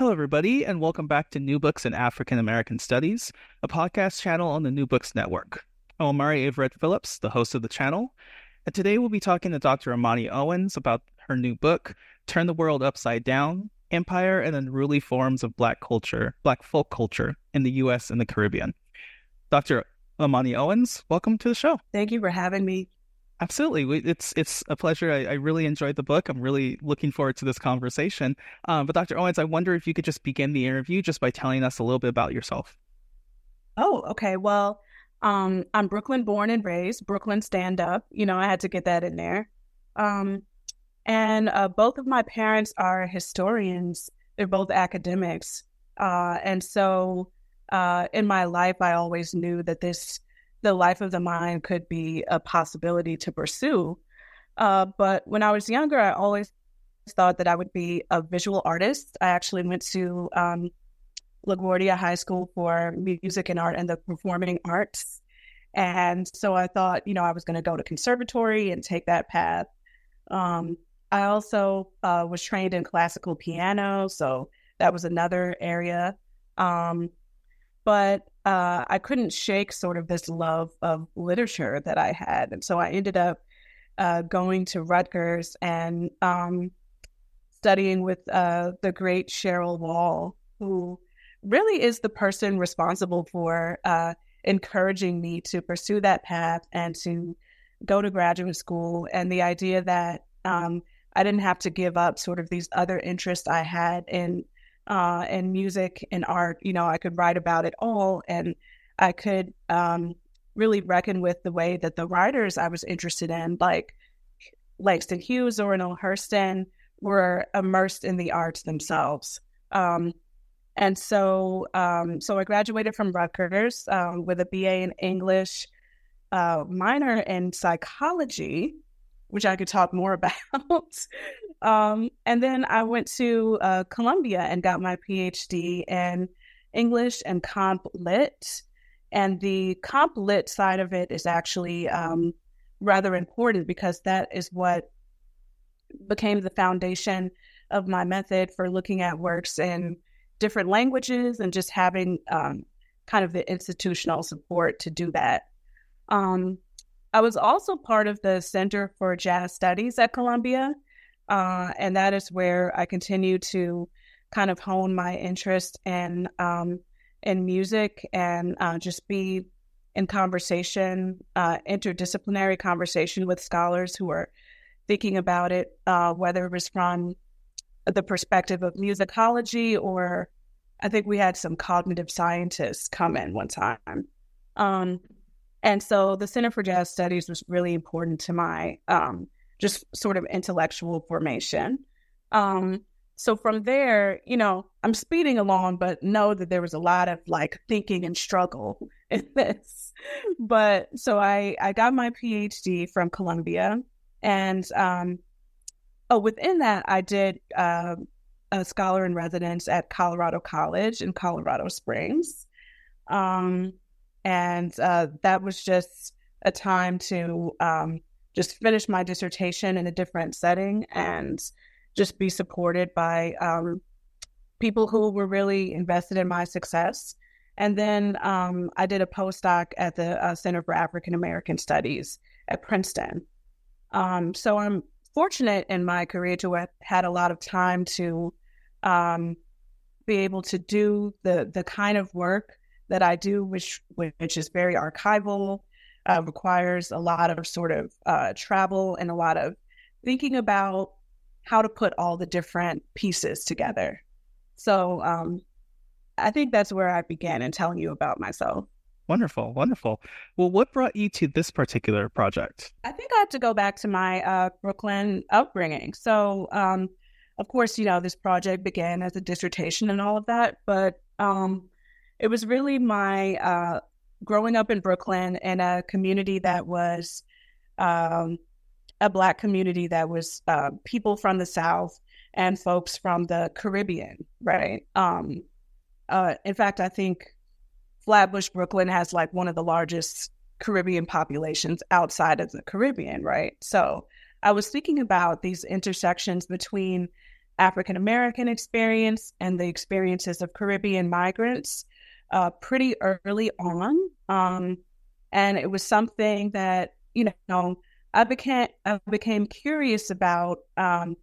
Hello, everybody, and welcome back to New Books in African American Studies, a podcast channel on the New Books Network. I'm Omari Everett Phillips, the host of the channel, and today we'll be talking to Dr. Imani Owens about her new book, Turn the World Upside Down Empire and Unruly Forms of Black Culture, Black Folk Culture in the U.S. and the Caribbean. Dr. Imani Owens, welcome to the show. Thank you for having me. Absolutely, it's it's a pleasure. I, I, really enjoyed the book. I'm really looking forward to this conversation. Um, but Dr. Owens, I wonder if you could just begin the interview just by telling us a little bit about yourself. Oh, okay. Well, um, I'm Brooklyn born and raised. Brooklyn stand up. You know, I had to get that in there. Um, and uh, both of my parents are historians. They're both academics, uh, and so uh, in my life, I always knew that this the life of the mind could be a possibility to pursue. Uh, but when I was younger, I always thought that I would be a visual artist. I actually went to um, LaGuardia High School for music and art and the performing arts. And so I thought, you know, I was going to go to conservatory and take that path. Um, I also uh, was trained in classical piano, so that was another area. Um, but uh, I couldn't shake sort of this love of literature that I had. And so I ended up uh, going to Rutgers and um, studying with uh, the great Cheryl Wall, who really is the person responsible for uh, encouraging me to pursue that path and to go to graduate school. And the idea that um, I didn't have to give up sort of these other interests I had in uh, and music and art. You know, I could write about it all, and I could um, really reckon with the way that the writers I was interested in, like Langston Hughes or Zora Neale Hurston, were immersed in the arts themselves. Um, and so, um, so I graduated from Rutgers um, with a BA in English, uh, minor in psychology, which I could talk more about. Um, and then I went to uh, Columbia and got my PhD in English and Comp Lit. And the Comp Lit side of it is actually um, rather important because that is what became the foundation of my method for looking at works in different languages and just having um, kind of the institutional support to do that. Um, I was also part of the Center for Jazz Studies at Columbia, uh, and that is where I continue to kind of hone my interest in um, in music and uh, just be in conversation, uh, interdisciplinary conversation with scholars who are thinking about it, uh, whether it was from the perspective of musicology or I think we had some cognitive scientists come in one time. Um, and so the Center for Jazz Studies was really important to my um, just sort of intellectual formation. Um, so from there, you know, I'm speeding along, but know that there was a lot of like thinking and struggle in this. But so I I got my PhD from Columbia, and um, oh, within that I did uh, a scholar in residence at Colorado College in Colorado Springs. Um, and uh, that was just a time to um, just finish my dissertation in a different setting and just be supported by um, people who were really invested in my success. And then um, I did a postdoc at the uh, Center for African American Studies at Princeton. Um, so I'm fortunate in my career to have had a lot of time to um, be able to do the the kind of work that I do, which which is very archival, uh, requires a lot of sort of uh, travel and a lot of thinking about how to put all the different pieces together. So um, I think that's where I began in telling you about myself. Wonderful, wonderful. Well, what brought you to this particular project? I think I have to go back to my uh, Brooklyn upbringing. So, um, of course, you know, this project began as a dissertation and all of that, but um, it was really my uh, growing up in Brooklyn in a community that was um, a Black community that was uh, people from the South and folks from the Caribbean, right? Um, uh, in fact, I think Flatbush, Brooklyn has like one of the largest Caribbean populations outside of the Caribbean, right? So I was thinking about these intersections between African American experience and the experiences of Caribbean migrants uh, pretty early on. Um, and it was something that, you know, I became, I became curious about um,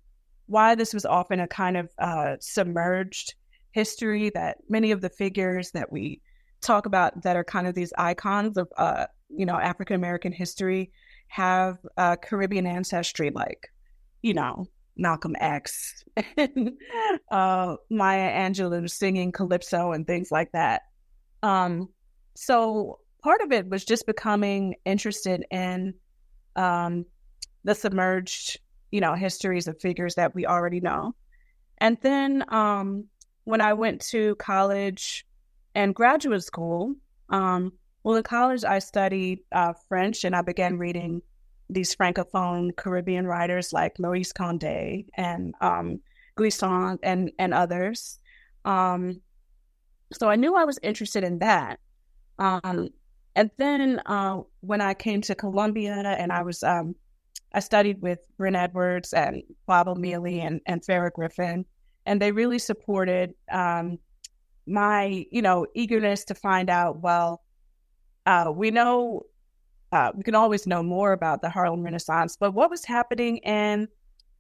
why this was often a kind of uh, submerged history that many of the figures that we talk about that are kind of these icons of uh, you know African American history have uh, Caribbean ancestry, like you know Malcolm X, uh, Maya Angelou singing calypso and things like that. Um, so part of it was just becoming interested in um, the submerged, you know, histories of figures that we already know. And then um, when I went to college and graduate school, um, well, in college, I studied uh, French and I began reading these Francophone Caribbean writers like Maryse Condé and um, Glissant and, and others. Um, so I knew I was interested in that. Um, and then uh, when I came to Columbia and I was, um, I studied with Brent Edwards and Bob O'Meally and, and Farah Griffin, and they really supported um, my, you know, eagerness to find out, well, uh, we know, uh, we can always know more about the Harlem Renaissance, but what was happening in,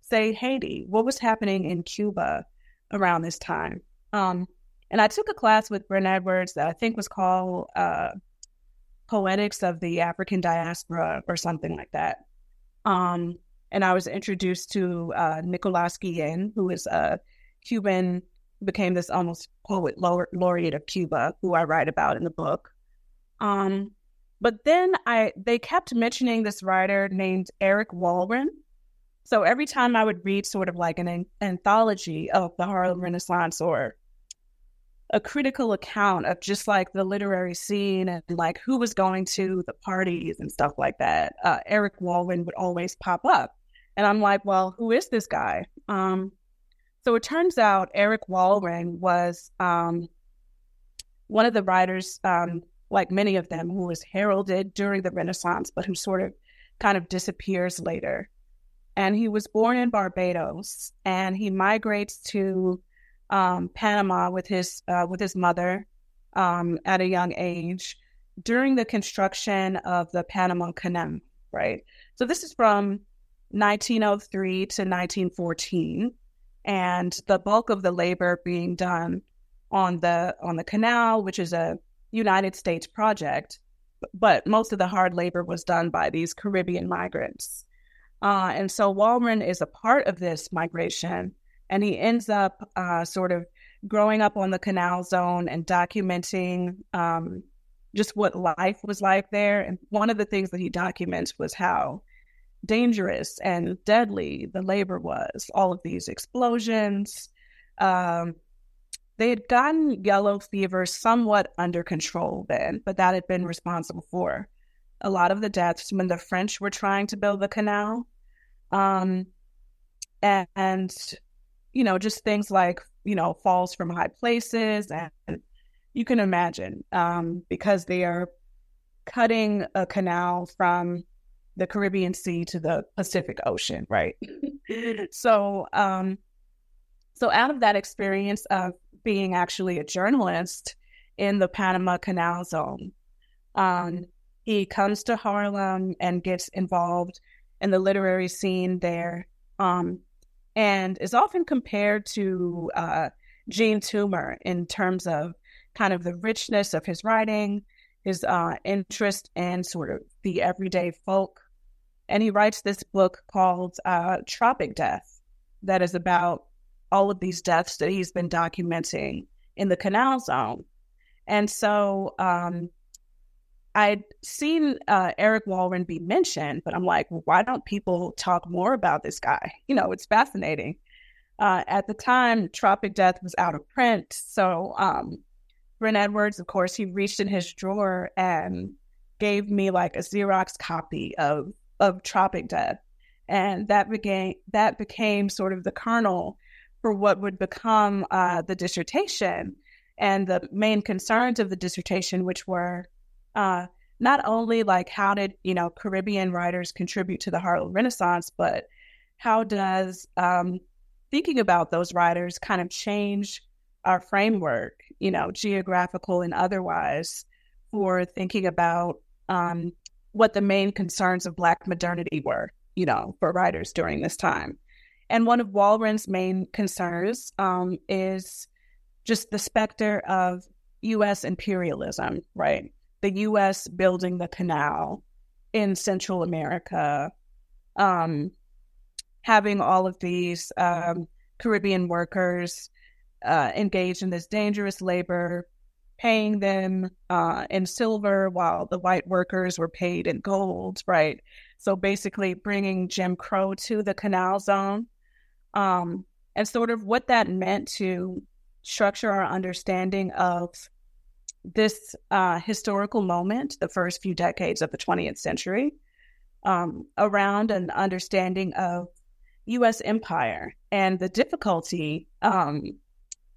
say, Haiti? What was happening in Cuba around this time? Um, and I took a class with Brent Edwards that I think was called uh, Poetics of the African Diaspora or something like that. Um, and I was introduced to uh, Nicolas Guillen, who is a Cuban became this almost poet laureate of Cuba, who I write about in the book. Um, but then I they kept mentioning this writer named Eric Walrond. So every time I would read sort of like an, an anthology of the Harlem Renaissance or a critical account of just like the literary scene and like who was going to the parties and stuff like that, uh, Eric Walrond would always pop up. And I'm like, well, who is this guy? Um, so it turns out Eric Walrond was um, one of the writers, um, like many of them, who was heralded during the Renaissance, but who sort of kind of disappears later. And he was born in Barbados, and he migrates to um, Panama with his uh, with his mother um, at a young age during the construction of the Panama Canal. Right. So this is from 1903 to 1914 and the bulk of the labor being done on the on the canal, which is a United States project, but most of the hard labor was done by these Caribbean migrants. Uh, and so Walrond is a part of this migration, and he ends up uh, sort of growing up on the canal zone and documenting um, just what life was like there. And one of the things that he documents was how dangerous and deadly the labor was. All of these explosions. Um, they had gotten yellow fever somewhat under control then, but that had been responsible for a lot of the deaths when the French were trying to build the canal. Um, and, and, you know, just things like, you know, falls from high places. And you can imagine um, because they are cutting a canal from the Caribbean Sea to the Pacific Ocean, right? so, um, so out of that experience of being actually a journalist in the Panama Canal Zone, um, he comes to Harlem and gets involved in the literary scene there, um, and is often compared to uh, Jean Toomer in terms of kind of the richness of his writing, his uh, interest in sort of the everyday folk. And he writes this book called uh, Tropic Death that is about all of these deaths that he's been documenting in the canal zone. And so um, I'd seen uh, Eric Walrond be mentioned, but I'm like, why don't people talk more about this guy? You know, it's fascinating. Uh, at the time, Tropic Death was out of print. So um, Edwards, of course, he reached in his drawer and gave me like a Xerox copy of of Tropic Death. And that became that became sort of the kernel for what would become uh, the dissertation and the main concerns of the dissertation, which were uh, not only like how did you know Caribbean writers contribute to the Harlem Renaissance, but how does um, thinking about those writers kind of change our framework, you know, geographical and otherwise, for thinking about um, what the main concerns of Black modernity were, you know, for writers during this time. And one of Walrond's main concerns um, is just the specter of U.S. imperialism, right? The U.S. building the canal in Central America, um, having all of these um, Caribbean workers uh, engaged in this dangerous labor, paying them uh, in silver while the white workers were paid in gold, right? So basically bringing Jim Crow to the canal zone um, and sort of what that meant to structure our understanding of this uh, historical moment, the first few decades of the 20th century, um, around an understanding of U.S. empire and the difficulty um,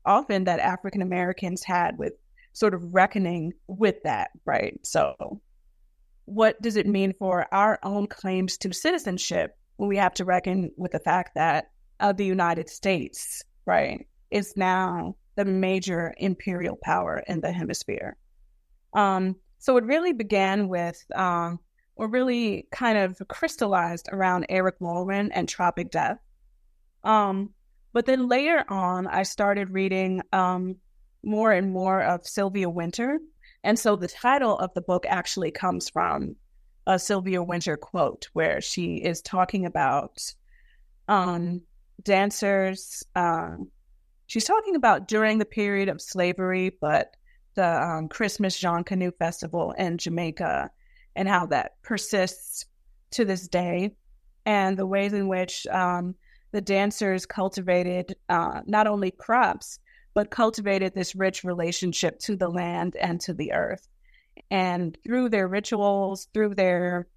often that African Americans had with sort of reckoning with that, right? So, what does it mean for our own claims to citizenship when we have to reckon with the fact that uh, the United States, right, is now the major imperial power in the hemisphere. Um, so it really began with, um, or really kind of crystallized around Eric Walrond and Tropic Death. Um, but then later on, I started reading um, more and more of Sylvia Wynter. And so the title of the book actually comes from a Sylvia Wynter quote where she is talking about um, dancers, uh, she's talking about during the period of slavery, but the um, Christmas John Canoe Festival in Jamaica and how that persists to this day, and the ways in which um, the dancers cultivated uh, not only crops, but cultivated this rich relationship to the land and to the earth. And through their rituals, through their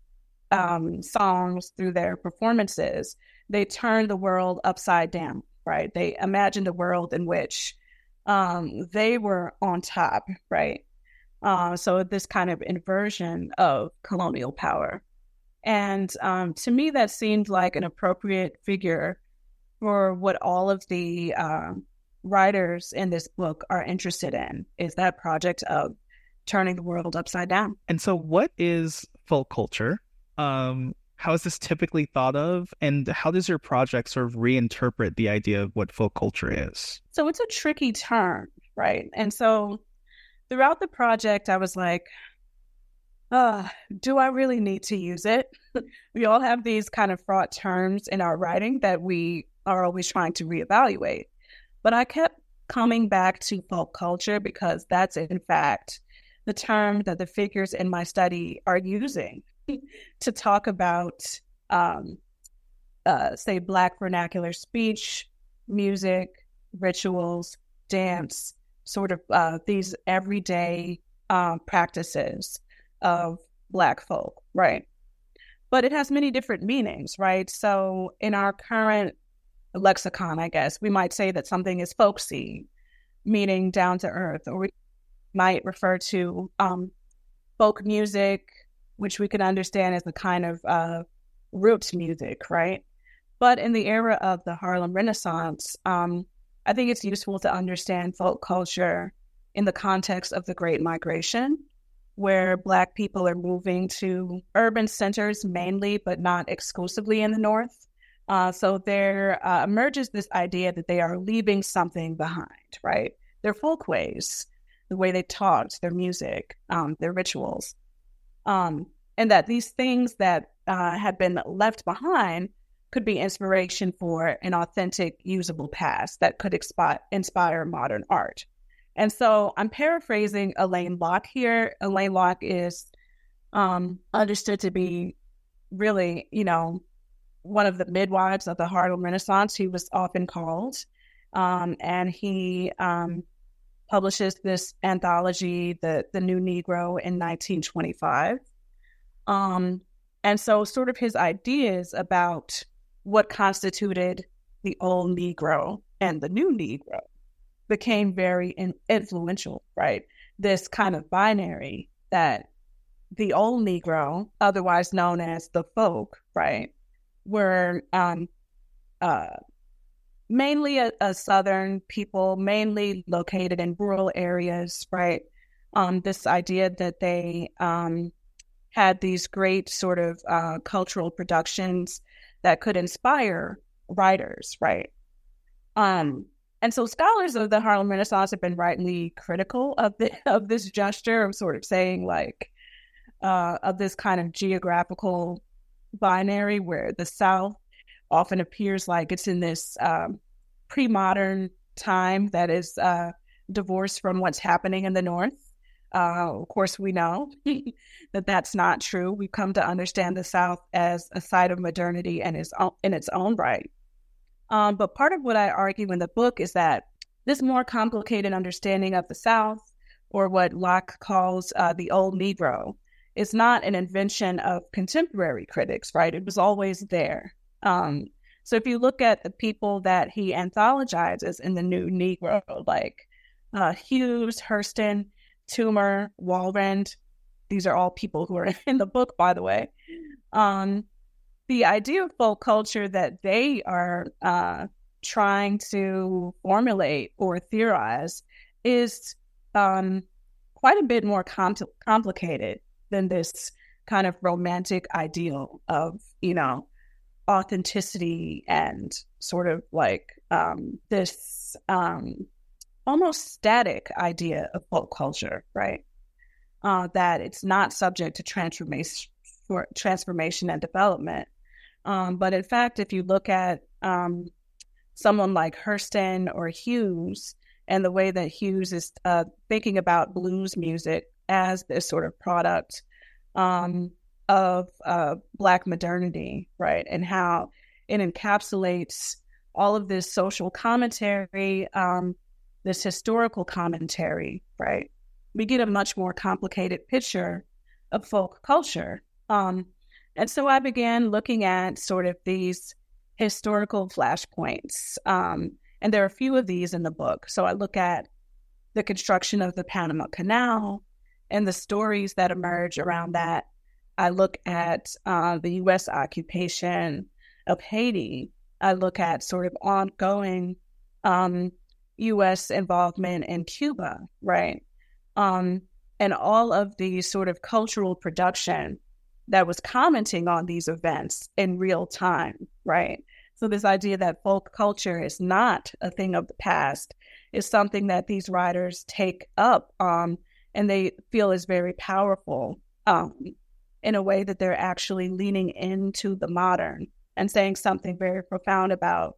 um, songs, through their performances, they turned the world upside down right? They imagined a world in which um, they were on top, right? Uh, so this kind of inversion of colonial power. And um, to me, that seemed like an appropriate figure for what all of the uh, writers in this book are interested in is that project of turning the world upside down. And so, what is folk culture? Um, how is this typically thought of? And how does your project sort of reinterpret the idea of what folk culture is? So it's a tricky term right? And so throughout the project i was like uh, do i really need to use it? We all have these kind of fraught terms in our writing that we are always trying to reevaluate. But i kept coming back to folk culture because that's in fact the term that the figures in my study are using to talk about, um, uh, say, Black vernacular speech, music, rituals, dance, sort of uh, these everyday um, practices of Black folk, right? But it has many different meanings, right? So in our current lexicon, I guess. We might say that something is folksy, meaning down to earth, or we might refer to um, folk music, which we can understand as a kind of uh, roots music, right? But in the era of the Harlem Renaissance, um, I think it's useful to understand folk culture in the context of the Great Migration, where Black people are moving to urban centers mainly, but not exclusively in the North. Uh, so there uh, emerges this idea that they are leaving something behind, right? Their folkways, the way they talked, their music, um, their rituals, um, and that these things that uh, had been left behind could be inspiration for an authentic, usable past that could expi- inspire modern art. And so I'm paraphrasing Alain Locke here. Alain Locke is um, understood to be really, you know, one of the midwives of the Harlem Renaissance, he was often called. Um, and he um, publishes this anthology, the, the New Negro, in 1925. Um, and so, sort of his ideas about what constituted the old Negro and the new Negro became very in- influential, right? This kind of binary that the old Negro, otherwise known as the folk, right, were um, uh, mainly a, a, Southern people, mainly located in rural areas, right? Um, this idea that they um, had these great sort of uh, cultural productions that could inspire writers, right? Um, and so scholars of the Harlem Renaissance have been rightly critical of the, of this gesture of sort of saying like uh, of this kind of geographical binary where the South often appears like it's in this um, pre-modern time that is uh, divorced from what's happening in the North. Uh, of course, we know that that's not true. We've come to understand the South as a site of modernity and is in its own right. Um, but part of what I argue in the book is that this more complicated understanding of the South, or what Locke calls uh, the old Negro, is not an invention of contemporary critics, right? It was always there. Um, so if you look at the people that he anthologizes in the New Negro, like uh, Hughes, Hurston, Toomer, Walrond, these are all people who are in the book, by the way. Um, the idea of folk culture that they are uh, trying to formulate or theorize is um, quite a bit more com- complicated than this kind of romantic ideal of, you know, authenticity and sort of like um, this um, almost static idea of folk culture, right? Uh, that it's not subject to transformation, transformation and development. Um, but in fact, if you look at um, someone like Hurston or Hughes and the way that Hughes is uh, thinking about blues music as this sort of product um, of uh, Black modernity, right? And how it encapsulates all of this social commentary, um, this historical commentary, right? We get a much more complicated picture of folk culture. Um, and so I began looking at sort of these historical flashpoints. Um, and there are a few of these in the book. So I look at the construction of the Panama Canal and the stories that emerge around that. I look at uh, the U.S. occupation of Haiti. I look at sort of ongoing um, U.S. involvement in Cuba, right? Um, and all of the sort of cultural production that was commenting on these events in real time, right? So, this idea that folk culture is not a thing of the past is something that these writers take up um, and they feel is very powerful um, in a way that they're actually leaning into the modern and saying something very profound about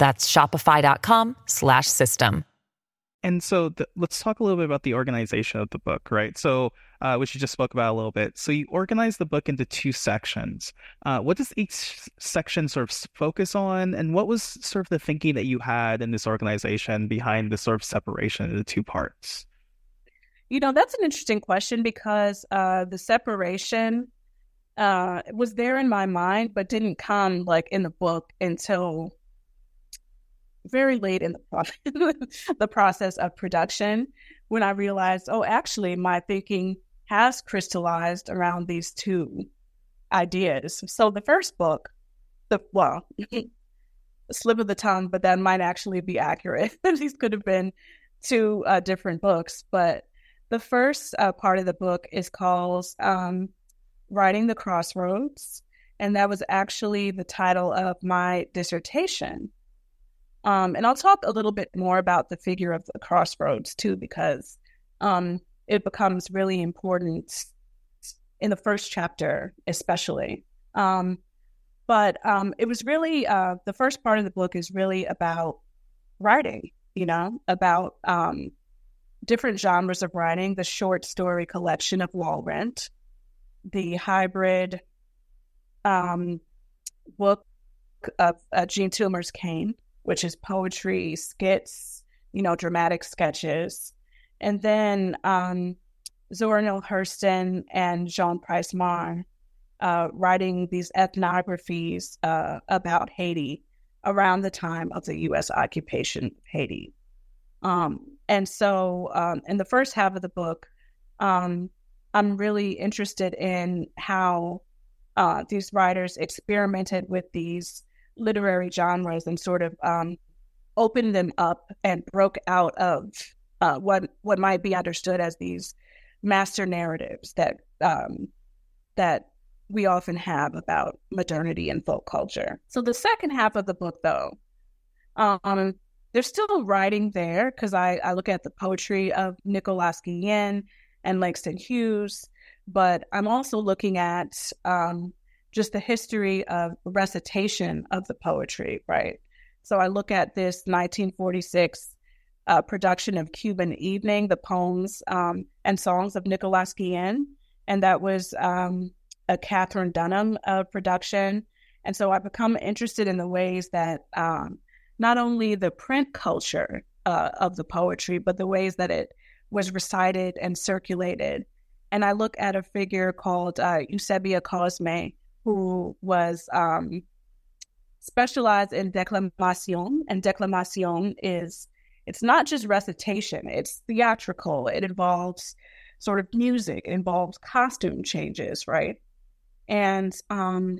That's shopify.com slash system. And so the, let's talk a little bit about the organization of the book, right? So, uh, which you just spoke about a little bit. So you organize the book into two sections. Uh, what does each section sort of focus on, and what was sort of the thinking that you had in this organization behind the sort of separation into two parts? You know, that's an interesting question because uh, the separation uh, was there in my mind, but didn't come like in the book until very late in the process, the process of production when I realized, oh, actually, my thinking has crystallized around these two ideas. So the first book, the well, slip of the tongue, but that might actually be accurate. These could have been two uh, different books, but the first uh, part of the book is called um, "Writing the Crossroads," and that was actually the title of my dissertation. Um, and I'll talk a little bit more about the figure of the crossroads too, because um, it becomes really important in the first chapter, especially. Um, but um, it was really uh, the first part of the book is really about writing, you know, about um, different genres of writing, the short story collection of Walrond, the hybrid um, book of uh, Jean Toomer's Cane, which is poetry, skits, you know, dramatic sketches. And then um, Zora Neale Hurston and Jean Price-Mars uh, writing these ethnographies uh, about Haiti around the time of the U.S. occupation of Haiti. Um, and so, um, in the first half of the book, um, I'm really interested in how uh, these writers experimented with these literary genres and sort of um, opened them up and broke out of uh, what what might be understood as these master narratives that um, that we often have about modernity and folk culture. So the second half of the book, though, um, they're still writing there because I, I look at the poetry of Nicolas Guillen and Langston Hughes, but I'm also looking at um, just the history of recitation of the poetry, right? So I look at this 1946 uh, production of Cuban Evening, the poems um, and songs of Nicolas Guillen, and that was um, a Katherine Dunham uh, production. And so I become interested in the ways that um, not only the print culture uh, of the poetry, but the ways that it was recited and circulated. And I look at a figure called uh, Eusebia Cosme, who was um, specialized in declamation, and declamation is it's not just recitation; it's theatrical. It involves sort of music. It involves costume changes, right? And um,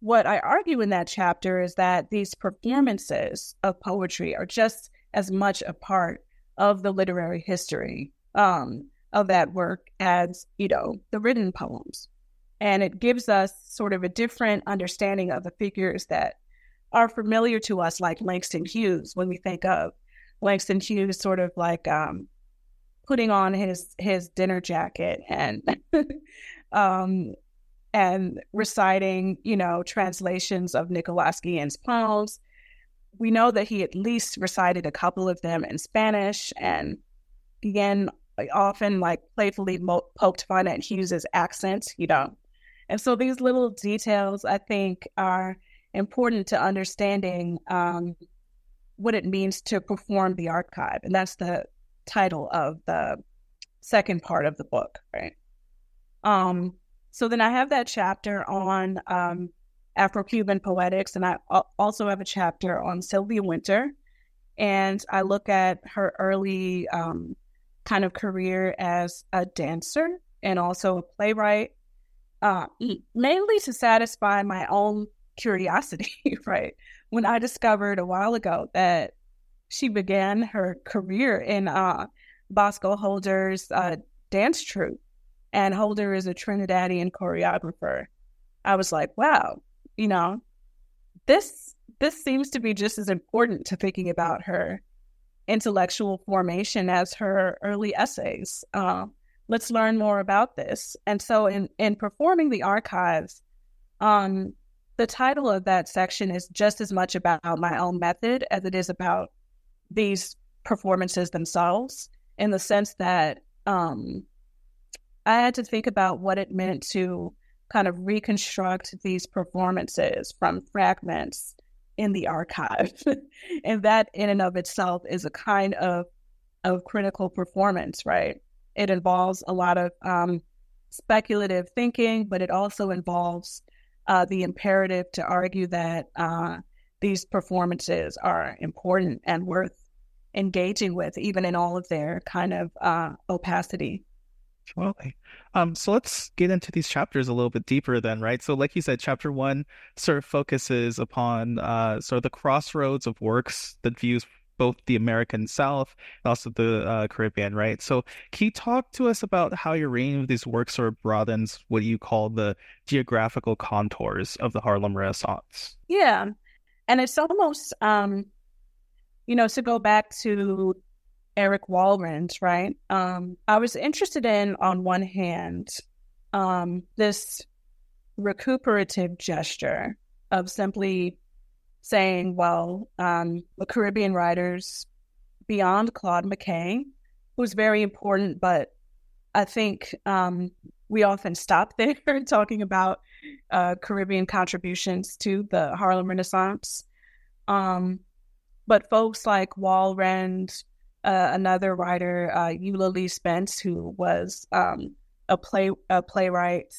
what I argue in that chapter is that these performances of poetry are just as much a part of the literary history um, of that work as you know the written poems and it gives us sort of a different understanding of the figures that are familiar to us, like Langston Hughes, when we think of Langston Hughes sort of like um, putting on his his dinner jacket and um, and reciting, you know, translations of Nicolas Guillen's poems. We know that he at least recited a couple of them in Spanish, and again often like playfully mo- poked fun at Hughes's accent, you know, and so these little details, I think, are important to understanding um, what it means to perform the archive. And that's the title of the second part of the book, right? Um, so then I have that chapter on um, Afro Cuban poetics, and I also have a chapter on Sylvia Wynter. And I look at her early um, kind of career as a dancer and also a playwright uh, mainly to satisfy my own curiosity, right? When I discovered a while ago that she began her career in uh, Boscoe Holder's uh, dance troupe, and Holder is a Trinidadian choreographer. I was like, wow, you know, this this seems to be just as important to thinking about her intellectual formation as her early essays. Uh, let's learn more about this. And so, in in performing the archives, um, the title of that section is just as much about my own method as it is about these performances themselves, in the sense that um, I had to think about what it meant to kind of reconstruct these performances from fragments in the archive. and that in and of itself is a kind of of critical performance, right? It involves a lot of um, speculative thinking, but it also involves uh, the imperative to argue that uh, these performances are important and worth engaging with, even in all of their kind of uh, opacity. Absolutely. Um, so let's get into these chapters a little bit deeper then, right? So like you said, chapter one sort of focuses upon uh, sort of the crossroads of works that views both the American South and also the uh, Caribbean, right? So can you talk to us about how your reading of these works sort of broadens what you call the geographical contours of the Harlem Renaissance? Yeah. And it's almost, um, you know, to go back to Eric Walrond, right? Um, I was interested in, on one hand, um, this recuperative gesture of simply saying, well, um, the Caribbean writers beyond Claude McKay, who's very important, but I think um, we often stop there talking about uh, Caribbean contributions to the Harlem Renaissance. Um, but folks like Walrond, uh, another writer, uh, Eulalie Spence, who was um, a play a playwright,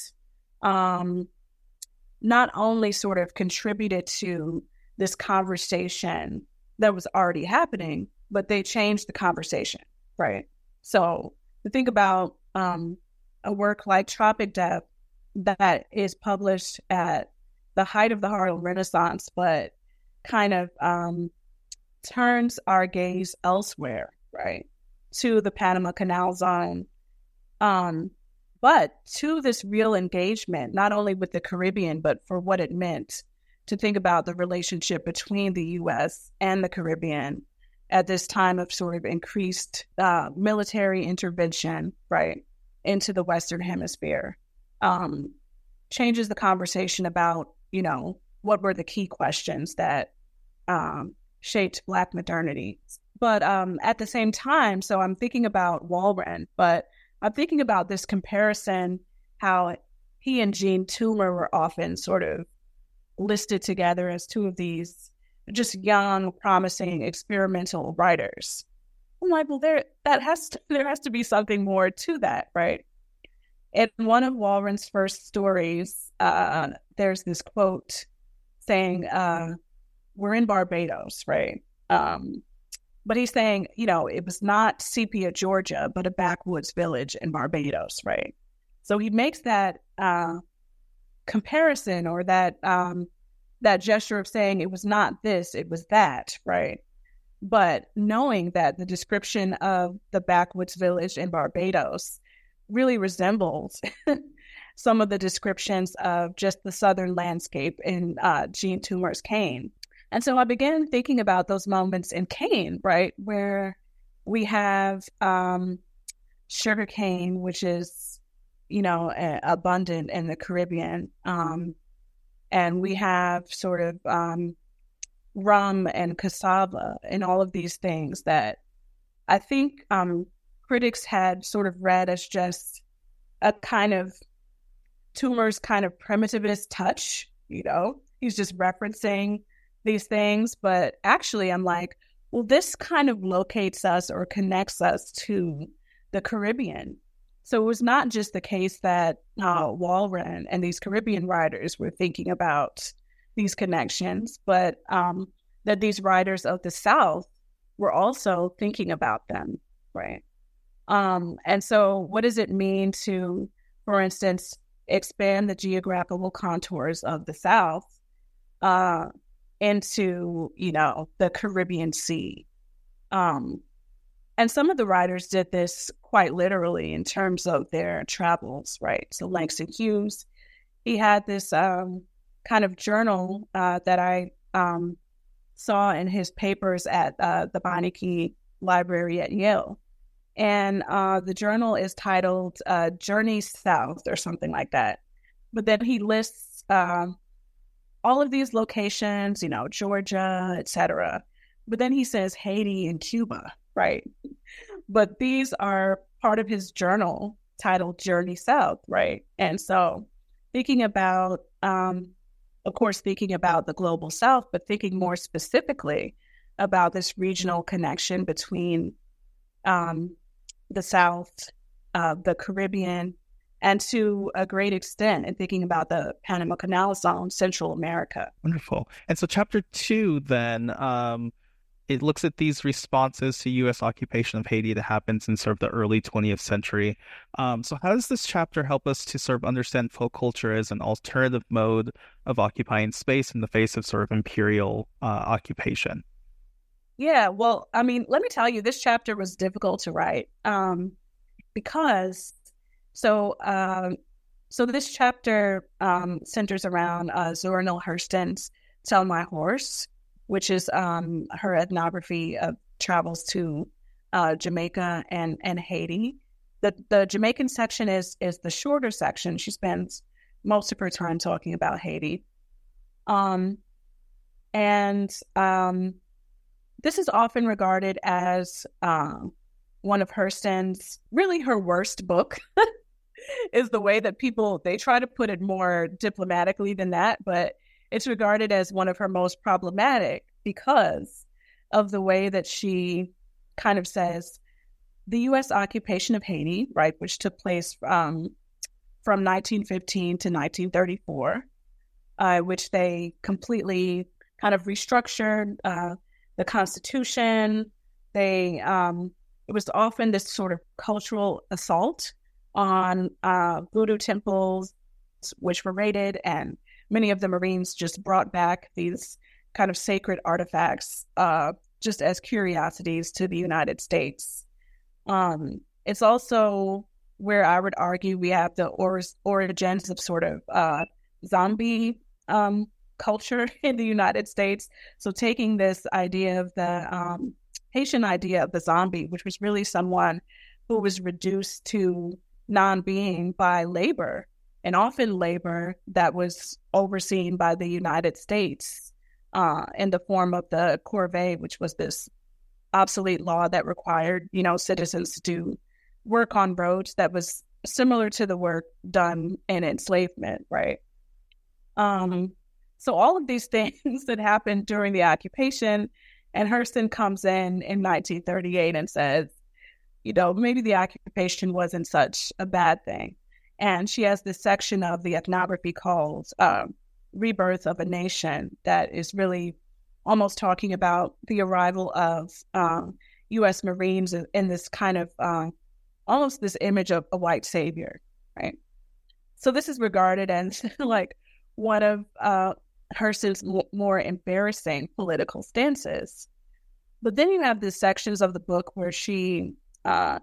um, not only sort of contributed to this conversation that was already happening, but they changed the conversation, right? So to think about um, a work like Tropic Death that is published at the height of the Harlem Renaissance, but kind of um, turns our gaze elsewhere, right, to the Panama Canal Zone, um, but to this real engagement, not only with the Caribbean, but for what it meant to think about the relationship between the U.S. and the Caribbean at this time of sort of increased uh, military intervention, right, into the Western Hemisphere. Um, changes the conversation about, you know, what were the key questions that um, shaped Black modernity. But um, at the same time, so I'm thinking about Walrond, but I'm thinking about this comparison, how he and Jean Toomer were often sort of listed together as two of these just young, promising, experimental writers. I'm like, well, there that has to, there has to be something more to that, right? In one of Walrond's first stories, uh, there's this quote saying, uh, we're in Barbados, right? Um, but he's saying, you know, it was not Sepia, Georgia, but a backwoods village in Barbados, right? So he makes that uh, comparison or that um, that gesture of saying it was not this, it was that, right? But knowing that the description of the backwoods village in Barbados really resembles some of the descriptions of just the southern landscape in uh, Jean Toomer's Cane. And so I began thinking about those moments in cane, right, where we have um, sugar cane, which is, you know, a- abundant in the Caribbean, um, and we have sort of um, rum and cassava and all of these things that I think um, critics had sort of read as just a kind of Toomer's kind of primitivist touch. You know, he's just referencing these things. But actually, I'm like, well, this kind of locates us or connects us to the Caribbean. So it was not just the case that uh, Walrond and these Caribbean writers were thinking about these connections, but um, that these writers of the South were also thinking about them, right? Um, and so, what does it mean to, for instance, expand the geographical contours of the South uh, into, you know, the Caribbean Sea. Um, and some of the writers did this quite literally in terms of their travels, right? So Langston Hughes, he had this um, kind of journal uh, that I um, saw in his papers at uh, the Beinecke Library at Yale. And uh, the journal is titled uh, Journey South or something like that. But then he lists um, all of these locations, you know, Georgia, etc. But then he says Haiti and Cuba, right? But these are part of his journal titled Journey South, right? And so thinking about, um, of course, thinking about the global South, but thinking more specifically about this regional connection between um, the South, uh, the Caribbean, and to a great extent in thinking about the Panama Canal Zone, Central America. Wonderful. And so, chapter two then um, it looks at these responses to U.S. occupation of Haiti that happens in sort of the early 20th century. Um, so, how does this chapter help us to sort of understand folk culture as an alternative mode of occupying space in the face of sort of imperial uh, occupation? Yeah, well, I mean, let me tell you, this chapter was difficult to write um, because so um, so this chapter um, centers around uh, Zora Neale Hurston's "Tell My Horse," which is um, her ethnography of travels to uh, Jamaica and and Haiti. The the Jamaican section is is the shorter section. She spends most of her time talking about Haiti. Um, and um, this is often regarded as uh, one of Hurston's really her worst book. is the way that people they try to put it more diplomatically than that, but it's regarded as one of her most problematic because of the way that she kind of says the U.S. occupation of Haiti, right, which took place um, from 1915 to 1934, uh, which they completely kind of restructured uh, the Constitution. They um, it was often this sort of cultural assault on uh, voodoo temples, which were raided, and many of the Marines just brought back these kind of sacred artifacts uh, just as curiosities to the United States. Um, it's also where I would argue we have the or- origins of sort of uh, zombie um, culture in the United States. So taking this idea of the um, Haitian idea of the zombie, which was really someone who was reduced to non-being by labor and often labor that was overseen by the United States uh, in the form of the corvée, which was this obsolete law that required, you know, citizens to do work on roads that was similar to the work done in enslavement, right? Um, so all of these things that happened during the occupation, and Hurston comes in in 1938 and says, you know, maybe the occupation wasn't such a bad thing. And she has this section of the ethnography called uh, Rebirth of a Nation that is really almost talking about the arrival of um, U.S. Marines in this kind of uh, almost this image of a white savior, right? So this is regarded as like one of uh, Hurston's more embarrassing political stances. But then you have the sections of the book where she uh,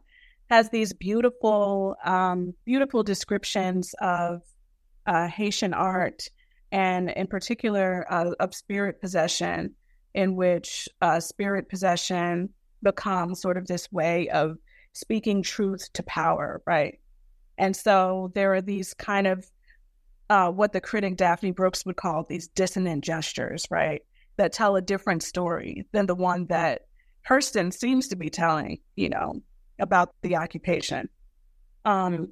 has these beautiful, um, beautiful descriptions of uh, Haitian art, and in particular uh, of spirit possession, in which uh, spirit possession becomes sort of this way of speaking truth to power, right? And so there are these kind of uh, what the critic Daphne Brooks would call these dissonant gestures, right? That tell a different story than the one that Hurston seems to be telling, you know, about the occupation. Um,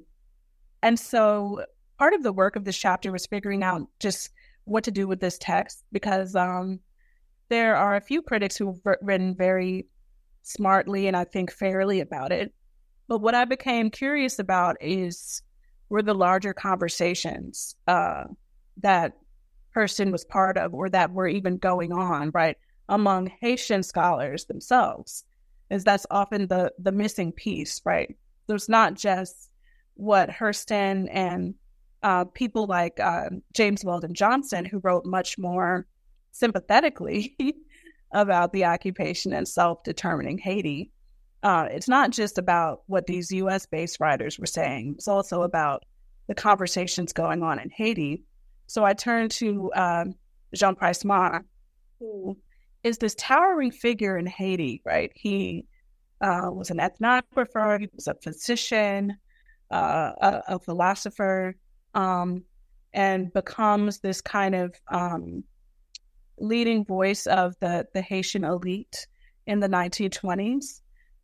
and so part of the work of this chapter was figuring out just what to do with this text because um, there are a few critics who've written very smartly and I think fairly about it. But what I became curious about is were the larger conversations uh, that Hurston was part of or that were even going on, right, among Haitian scholars themselves is that's often the the missing piece, right? There's not just what Hurston and uh, people like uh, James Weldon Johnson, who wrote much more sympathetically about the occupation and self determining Haiti. Uh, it's not just about what these US based writers were saying, it's also about the conversations going on in Haiti. So I turned to um, Jean Price-Mars, who is this towering figure in Haiti, right? He uh, was an ethnographer, he was a physician, uh, a, a, philosopher, um, and becomes this kind of um, leading voice of the, the Haitian elite in the 1920s.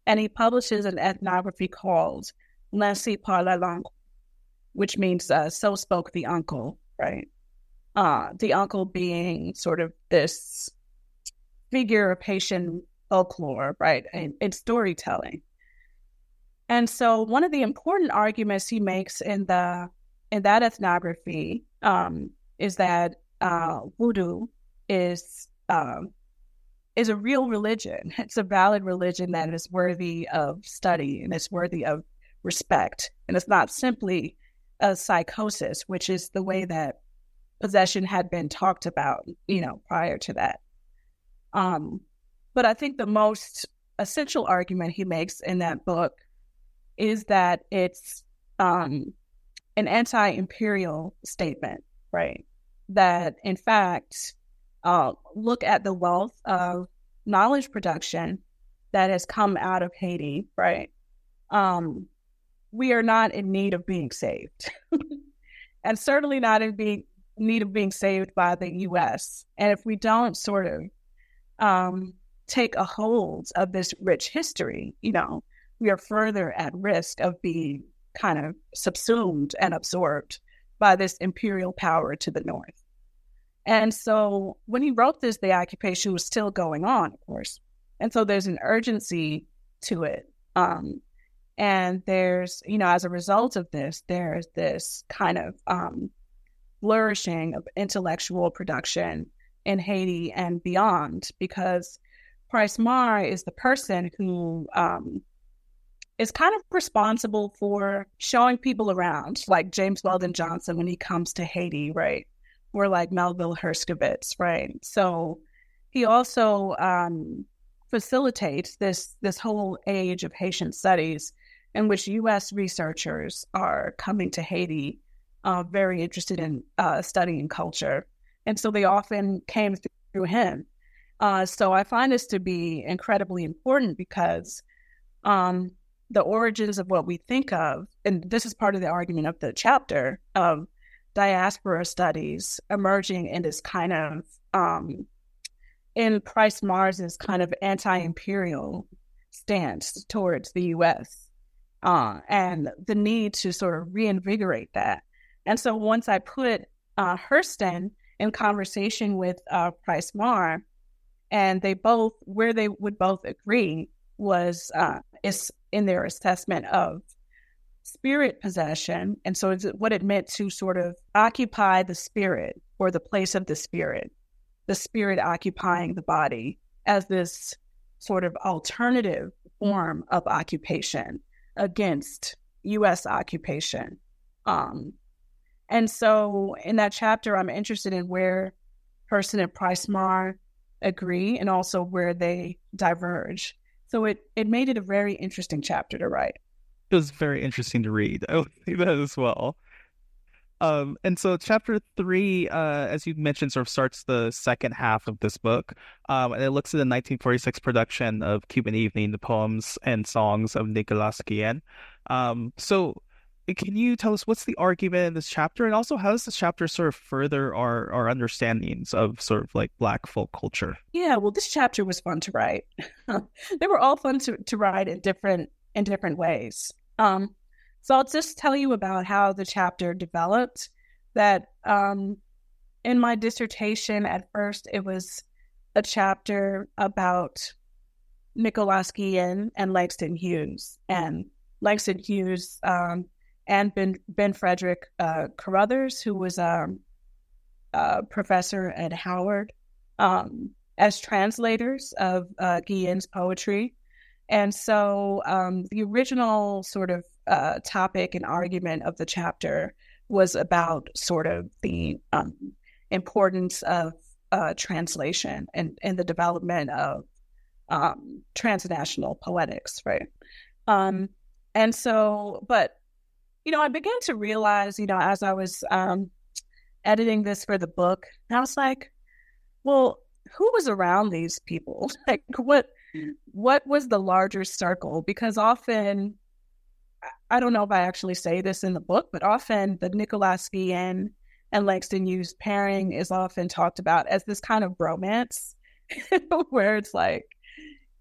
And he publishes an ethnography called L'ainsi parla l'oncle, which means uh, so spoke the uncle, right? Uh, the uncle being sort of this figure of Haitian folklore, right, and, and storytelling. And so, one of the important arguments he makes in the in that ethnography um, is that uh, voodoo is um, is a real religion. It's a valid religion that is worthy of study and it's worthy of respect. And it's not simply a psychosis, which is the way that possession had been talked about, you know, prior to that. Um, but I think the most essential argument he makes in that book is that it's um, an anti-imperial statement, right? That in fact, uh, look at the wealth of knowledge production that has come out of Haiti, right? Um, we are not in need of being saved, and certainly not in being need of being saved by the U.S. And if we don't sort of um, take a hold of this rich history, you know, we are further at risk of being kind of subsumed and absorbed by this imperial power to the north. And so when he wrote this, the occupation was still going on, of course. And so there's an urgency to it. Um, and there's, you know, as a result of this, there's this kind of um, flourishing of intellectual production in Haiti and beyond, because Price-Mars is the person who um, is kind of responsible for showing people around, like James Weldon Johnson when he comes to Haiti, right? Or like Melville Herskovits, right? So he also um, facilitates this this whole age of Haitian studies in which U.S. researchers are coming to Haiti, uh, very interested in uh, studying culture, and so they often came through him. Uh, so I find this to be incredibly important because um, the origins of what we think of, and this is part of the argument of the chapter of diaspora studies emerging in this kind of um, in Price Mars's kind of anti-imperial stance towards the U.S. Uh, and the need to sort of reinvigorate that. And so once I put uh, Hurston in conversation with uh, Price-Mars, and they both where they would both agree was uh, is in their assessment of spirit possession, and so it's what it meant to sort of occupy the spirit or the place of the spirit, the spirit occupying the body as this sort of alternative form of occupation against U.S. occupation. Um, and so in that chapter, I'm interested in where Hurston and Price-Mars agree and also where they diverge. So it, it made it a very interesting chapter to write. It was very interesting to read. I would say that as well. Um, and so chapter three, uh, as you mentioned, sort of starts the second half of this book. Um, and it looks at the 1946 production of Cuban Evening, the poems and songs of Nicolás Guillén. Um, so can you tell us what's the argument in this chapter, and also how does this chapter sort of further our our understandings of sort of like Black folk culture? Yeah, well, this chapter was fun to write. they were all fun to, to write in different in different ways. Um, so I'll just tell you about how the chapter developed. That um, in my dissertation, at first, it was a chapter about Nicolás Guillén and Langston Hughes, and Langston Hughes um, and Ben Ben Frederick uh, Carruthers, who was a, um, a professor at Howard, um, as translators of uh, Guillén's poetry. And so um, the original sort of uh, topic and argument of the chapter was about sort of the um, importance of uh, translation and, and the development of um, transnational poetics, right? Um, and so, but, you know, I began to realize, you know, as I was um, editing this for the book, I was like, well, who was around these people? Like, what, what was the larger circle? Because often, I don't know if I actually say this in the book, but often the Nicolás Guillén and Langston Hughes pairing is often talked about as this kind of romance where it's like,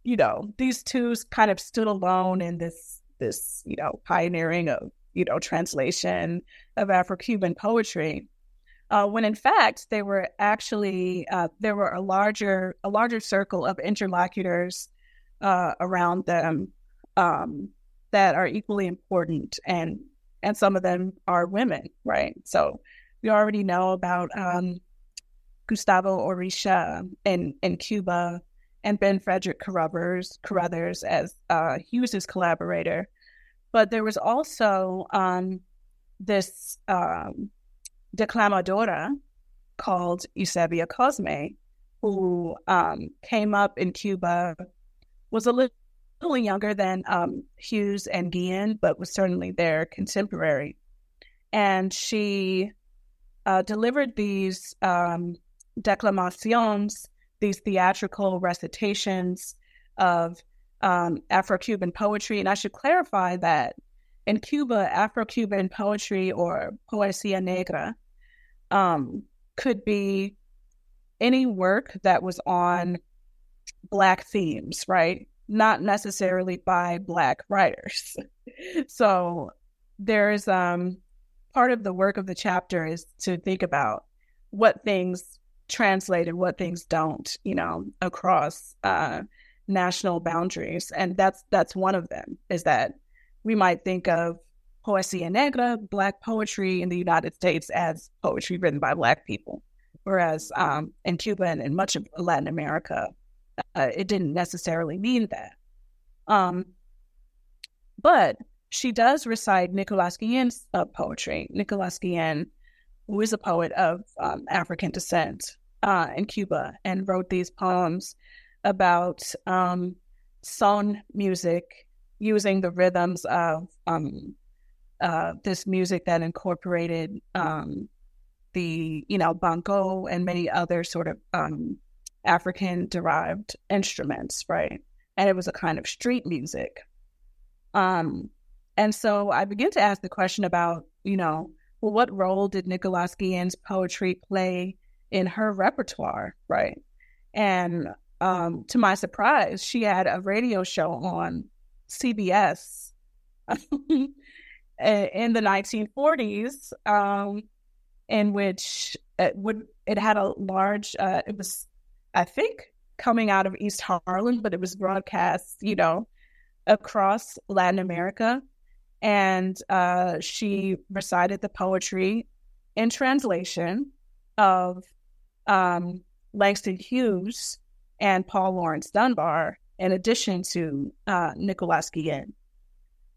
you know, these two kind of stood alone in this this, you know, pioneering of, you know, translation of Afro-Cuban poetry. Uh, when in fact they were actually uh, there were a larger a larger circle of interlocutors uh, around them um, that are equally important, and and some of them are women, right? So we already know about um, Gustavo Urrutia in in Cuba, and Ben Frederick Carruthers, Carruthers as uh, Hughes's collaborator. But there was also um, this um, declamadora called Eusebia Cosme, who um, came up in Cuba, was a little, little younger than um, Hughes and Guillén, but was certainly their contemporary. And she uh, delivered these um, declamations these theatrical recitations of um, Afro Cuban poetry. And I should clarify that in Cuba, Afro Cuban poetry or poesía negra um, could be any work that was on Black themes, right? Not necessarily by Black writers. so there's um, part of the work of the chapter is to think about what things translate and what things don't, you know, across uh, national boundaries. And that's that's one of them. Is that we might think of poesía negra, Black poetry in the United States, as poetry written by Black people, whereas um, in Cuba and in much of Latin America, uh, it didn't necessarily mean that. Um, but she does recite Nicolás Guillén's uh, poetry. Nicolás Guillén who is a poet of um, African descent uh, in Cuba and wrote these poems about um, son music using the rhythms of um, uh, this music that incorporated um, the, you know, bongo and many other sort of um, African derived instruments, right? And it was a kind of street music. Um, and so I begin to ask the question about, you know, well, what role did Nicolás Guillén's poetry play in her repertoire, right? And um, to my surprise, she had a radio show on CBS in the 1940s, um, in which it would it had a large. Uh, it was, I think, coming out of East Harlem, but it was broadcast, you know, across Latin America and uh, she recited the poetry in translation of um, Langston Hughes and Paul Laurence Dunbar, in addition to uh, Nicolás Guillén.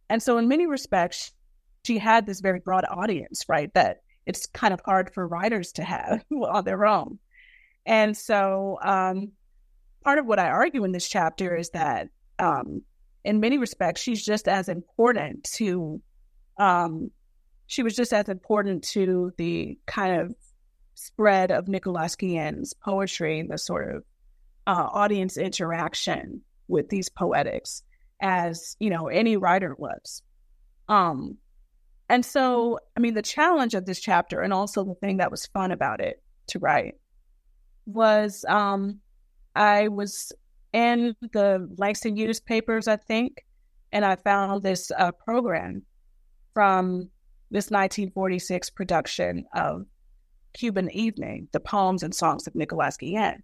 And so, in many respects, she had this very broad audience, right? That it's kind of hard for writers to have on their own. And so, um, part of what I argue in this chapter is that um, in many respects, she's just as important to, um, she was just as important to the kind of spread of Nicolás Guillén's poetry, and the sort of uh, audience interaction with these poetics as, you know, any writer was. Um, and so, I mean, the challenge of this chapter and also the thing that was fun about it to write was um, I was in the Langston Hughes papers, I think, and I found this uh, program from this 1946 production of Cuban Evening, the poems and songs of Nicolás Guillén.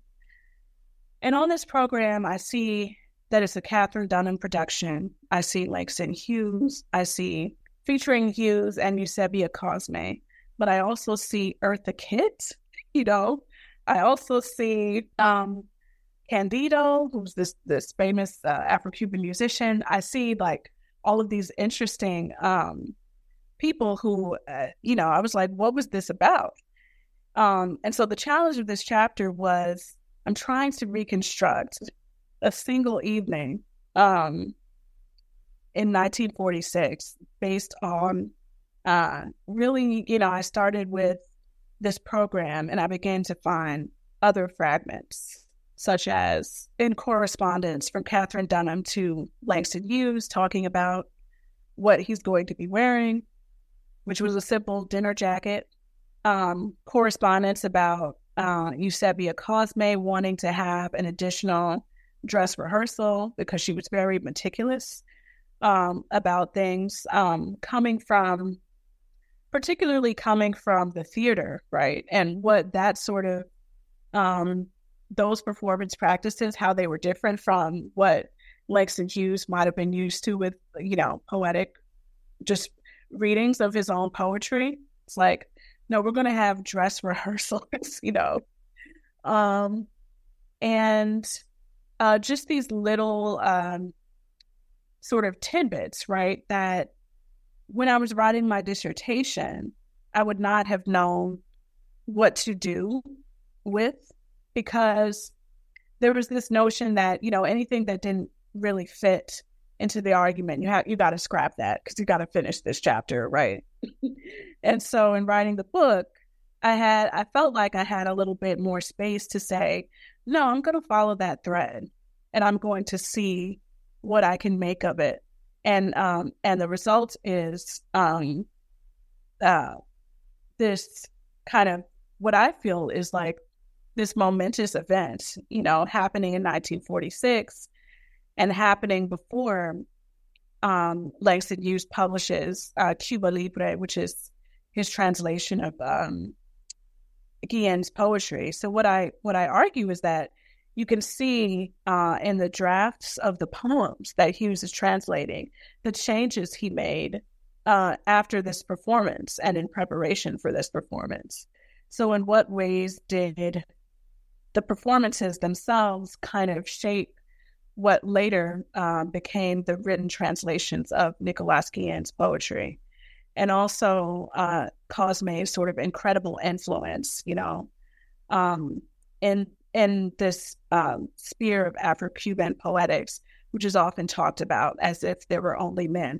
And on this program, I see that it's a Katherine Dunham production. I see Langston Hughes. I see featuring Hughes and Eusebia Cosme. But I also see Eartha Kitt, you know. I also see um, Candido, who's this this famous uh, Afro-Cuban musician. I see like all of these interesting um, people who, uh, you know, I was like, what was this about? Um, and so the challenge of this chapter was I'm trying to reconstruct a single evening um, in 1946 based on uh, really, you know, I started with this program and I began to find other fragments, such as in correspondence from Katherine Dunham to Langston Hughes, talking about what he's going to be wearing, which was a simple dinner jacket. Um, correspondence about uh, Eusebia Cosme wanting to have an additional dress rehearsal because she was very meticulous um, about things um, coming from, particularly coming from the theater, right? And what that sort of, um, those performance practices, how they were different from what Langston Hughes might have been used to with, you know, poetic, just readings of his own poetry. It's like, no, we're going to have dress rehearsals, you know. Um, and uh, just these little um, sort of tidbits, right? That when I was writing my dissertation, I would not have known what to do with because there was this notion that, you know, anything that didn't really fit into the argument, you have you got to scrap that because you got to finish this chapter, right? and so in writing the book, I had I felt like I had a little bit more space to say, no, I'm going to follow that thread and I'm going to see what I can make of it. And um and the result is um uh this kind of what I feel is like this momentous event, you know, happening in 1946 and happening before um, Langston Hughes publishes uh, Cuba Libre, which is his translation of um, Guillén's poetry. So what I what I argue is that you can see uh, in the drafts of the poems that Hughes is translating the changes he made uh, after this performance and in preparation for this performance. So, in what ways did the performances themselves kind of shape what later uh, became the written translations of Nicolás Guillén's poetry? And also uh, Cosme's sort of incredible influence, you know, um, in in this um, sphere of Afro Cuban poetics, which is often talked about as if there were only men.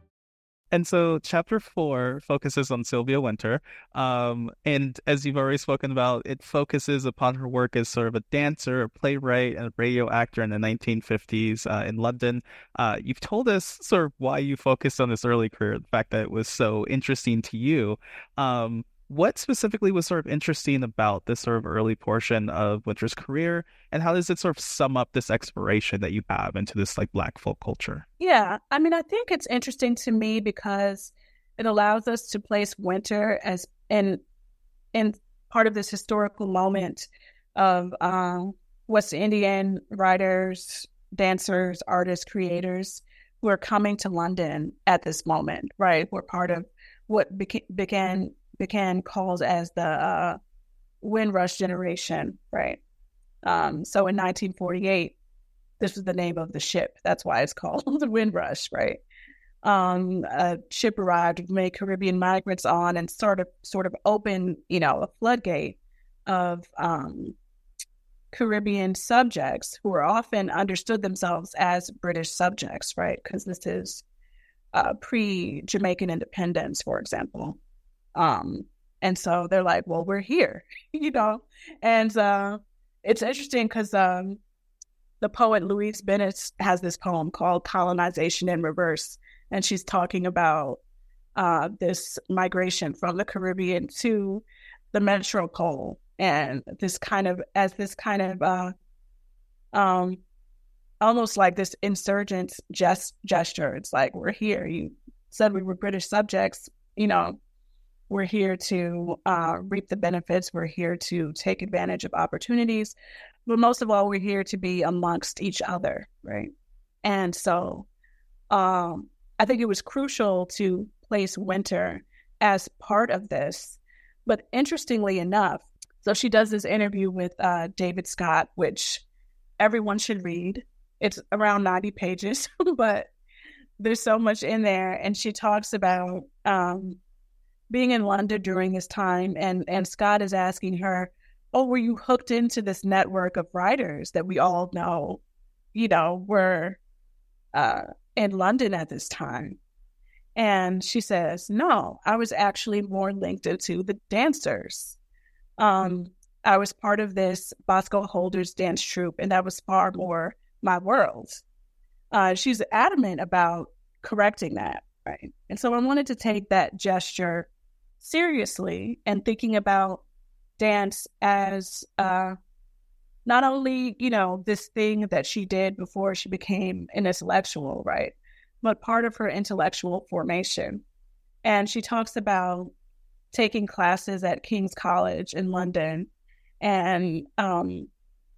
And so, chapter four focuses on Sylvia Wynter. Um, and as you've already spoken about, it focuses upon her work as sort of a dancer, a playwright, and a radio actor in the 1950s uh, in London. Uh, you've told us sort of why you focused on this early career, the fact that it was so interesting to you. Um, what specifically was sort of interesting about this sort of early portion of Wynter's career, and how does it sort of sum up this exploration that you have into this like Black folk culture? Yeah, I mean, I think it's interesting to me because it allows us to place Wynter as in in part of this historical moment of um, West Indian writers, dancers, artists, creators who are coming to London at this moment, right? We're part of what beca- began Buchanan calls as the uh, Windrush generation, right? Um, so in 1948, this was the name of the ship. That's why it's called the Windrush, right? Um, a ship arrived with many Caribbean migrants on and sort of sort of opened, you know, a floodgate of um, Caribbean subjects who were often understood themselves as British subjects, right? Because this is uh, pre Jamaican independence, for example. Um, and so they're like, well, we're here, you know? And uh, it's interesting because um, the poet Louise Bennett has this poem called Colonization in Reverse. And she's talking about uh, this migration from the Caribbean to the metropole and this kind of, as this kind of, uh, um, almost like this insurgent gest- gesture. It's like, we're here. You said we were British subjects, you know, we're here to uh, reap the benefits. We're here to take advantage of opportunities. But most of all, we're here to be amongst each other, right? And so um, I think it was crucial to place Wynter as part of this. But interestingly enough, so she does this interview with uh, David Scott, which everyone should read. It's around 90 pages, but there's so much in there. And she talks about um, being in London during this time, and and Scott is asking her, "Oh, were you hooked into this network of writers that we all know, you know, were uh, in London at this time?" And she says, "No, I was actually more linked into the dancers. Um, I was part of this Boscoe Holders dance troupe, and that was far more my world." Uh, she's adamant about correcting that, right? And so I wanted to take that gesture seriously and thinking about dance as uh, not only, you know, this thing that she did before she became an intellectual, right? But part of her intellectual formation. And she talks about taking classes at King's College in London and um,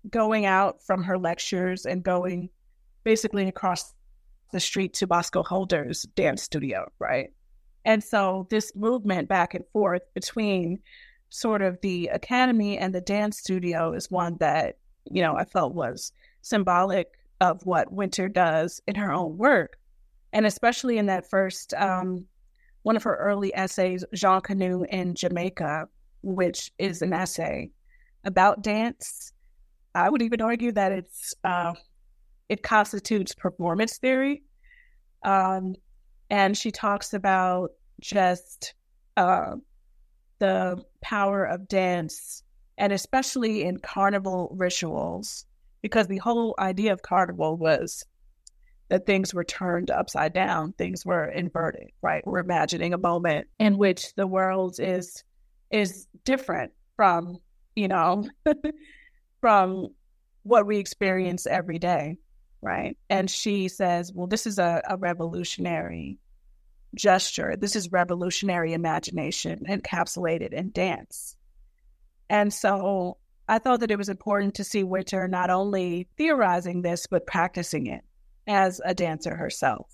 going out from her lectures and going basically across the street to Boscoe Holder's dance studio, right? And so this movement back and forth between sort of the academy and the dance studio is one that, you know, I felt was symbolic of what Wynter does in her own work. And especially in that first, um, one of her early essays, John Canoe in Jamaica, which is an essay about dance. I would even argue that it's uh, it constitutes performance theory. Um, and she talks about just uh, the power of dance, and especially in carnival rituals, because the whole idea of carnival was that things were turned upside down, things were inverted, right? We're imagining a moment in which the world is is different from, you know, from what we experience every day right? And she says, well, this is a, a revolutionary gesture. This is revolutionary imagination encapsulated in dance. And so I thought that it was important to see Wynter not only theorizing this, but practicing it as a dancer herself.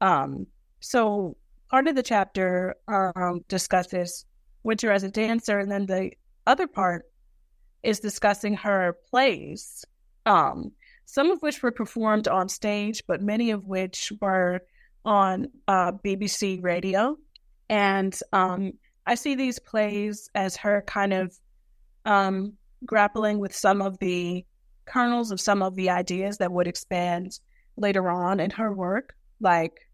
Um, so part of the chapter um, discusses Wynter as a dancer, and then the other part is discussing her plays. Um, some of which were performed on stage, but many of which were on uh, BBC radio. And um, I see these plays as her kind of um, grappling with some of the kernels of some of the ideas that would expand later on in her work, like,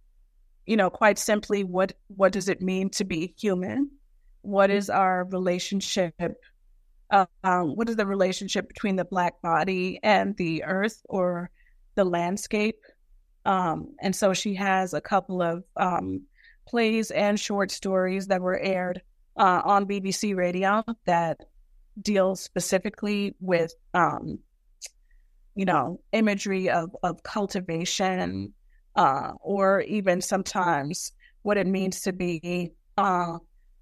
you know, quite simply, what what does it mean to be human? What is our relationship um, what is the relationship between the black body and the earth or the landscape. Um, and so she has a couple of um, plays and short stories that were aired uh, on BBC Radio that deal specifically with, um, you know, imagery of, of cultivation uh, or even sometimes what it means to be uh,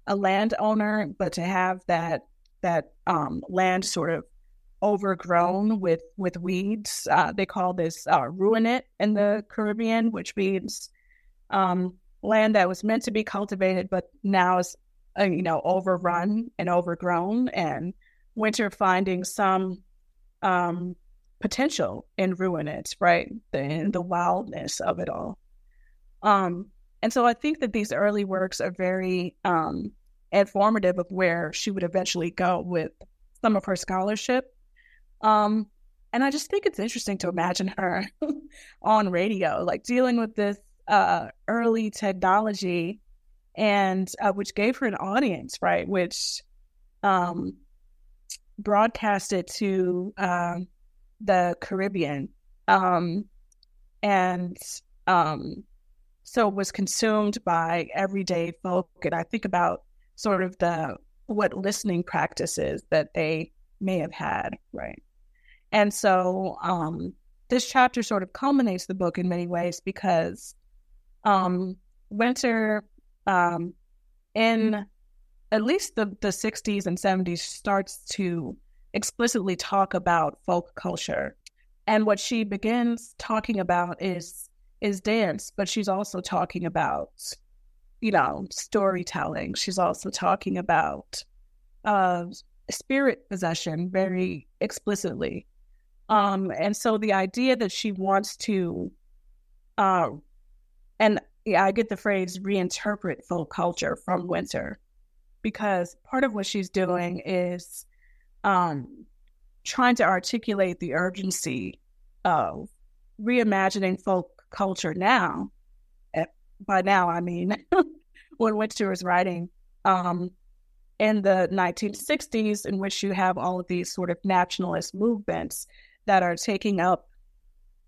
a landowner, but to have that that um, land sort of overgrown with with weeds. Uh, they call this uh, it in the Caribbean, which means um, land that was meant to be cultivated, but now is uh, you know overrun and overgrown. And Wynter finding some um, potential in ruinate, right? The, in the wildness of it all. Um, and so I think that these early works are very um, informative of where she would eventually go with some of her scholarship. Um, and I just think it's interesting to imagine her on radio, like dealing with this uh, early technology, and uh, which gave her an audience, right? Which um, broadcasted to um, the Caribbean, um, and um, so was consumed by everyday folk. And I think about sort of the what listening practices that they may have had, right? And so um, this chapter sort of culminates the book in many ways because um, Wynter, um, in at least the, the 60s and 70s starts to explicitly talk about folk culture. And what she begins talking about is is dance, but she's also talking about, you know, storytelling. She's also talking about uh, spirit possession very explicitly. Um, and so the idea that she wants to, uh, and yeah, I get the phrase reinterpret folk culture from Wynter because part of what she's doing is um, trying to articulate the urgency of reimagining folk culture now. By now, I mean when Wynter was writing um, in the 1960s, in which you have all of these sort of nationalist movements that are taking up,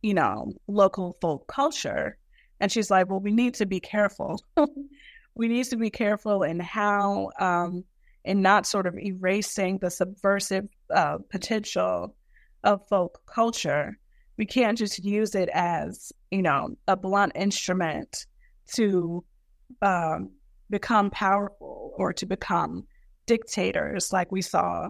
you know, local folk culture. And she's like, well, we need to be careful. we need to be careful in how, um, in not sort of erasing the subversive uh, potential of folk culture. We can't just use it as, you know, a blunt instrument to um, become powerful or to become dictators like we saw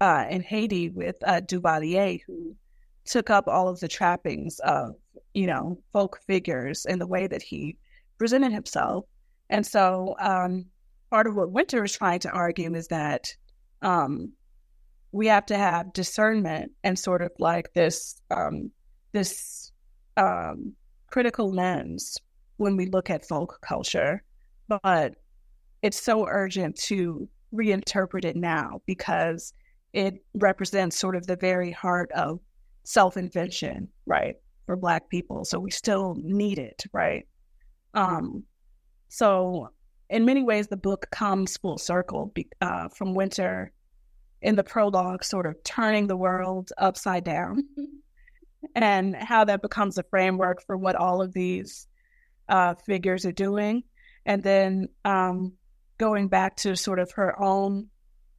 uh, in Haiti with uh, Duvalier, who took up all of the trappings of, you know, folk figures in the way that he presented himself. And so um, part of what Wynter is trying to argue is that um, we have to have discernment and sort of like this um, this um, critical lens when we look at folk culture, but it's so urgent to reinterpret it now because it represents sort of the very heart of self invention, right, for Black people. So we still need it, right? Um, so in many ways, the book comes full circle uh, from Wynter in the prologue, sort of turning the world upside down, and how that becomes a framework for what all of these uh, figures are doing. And then um, going back to sort of her own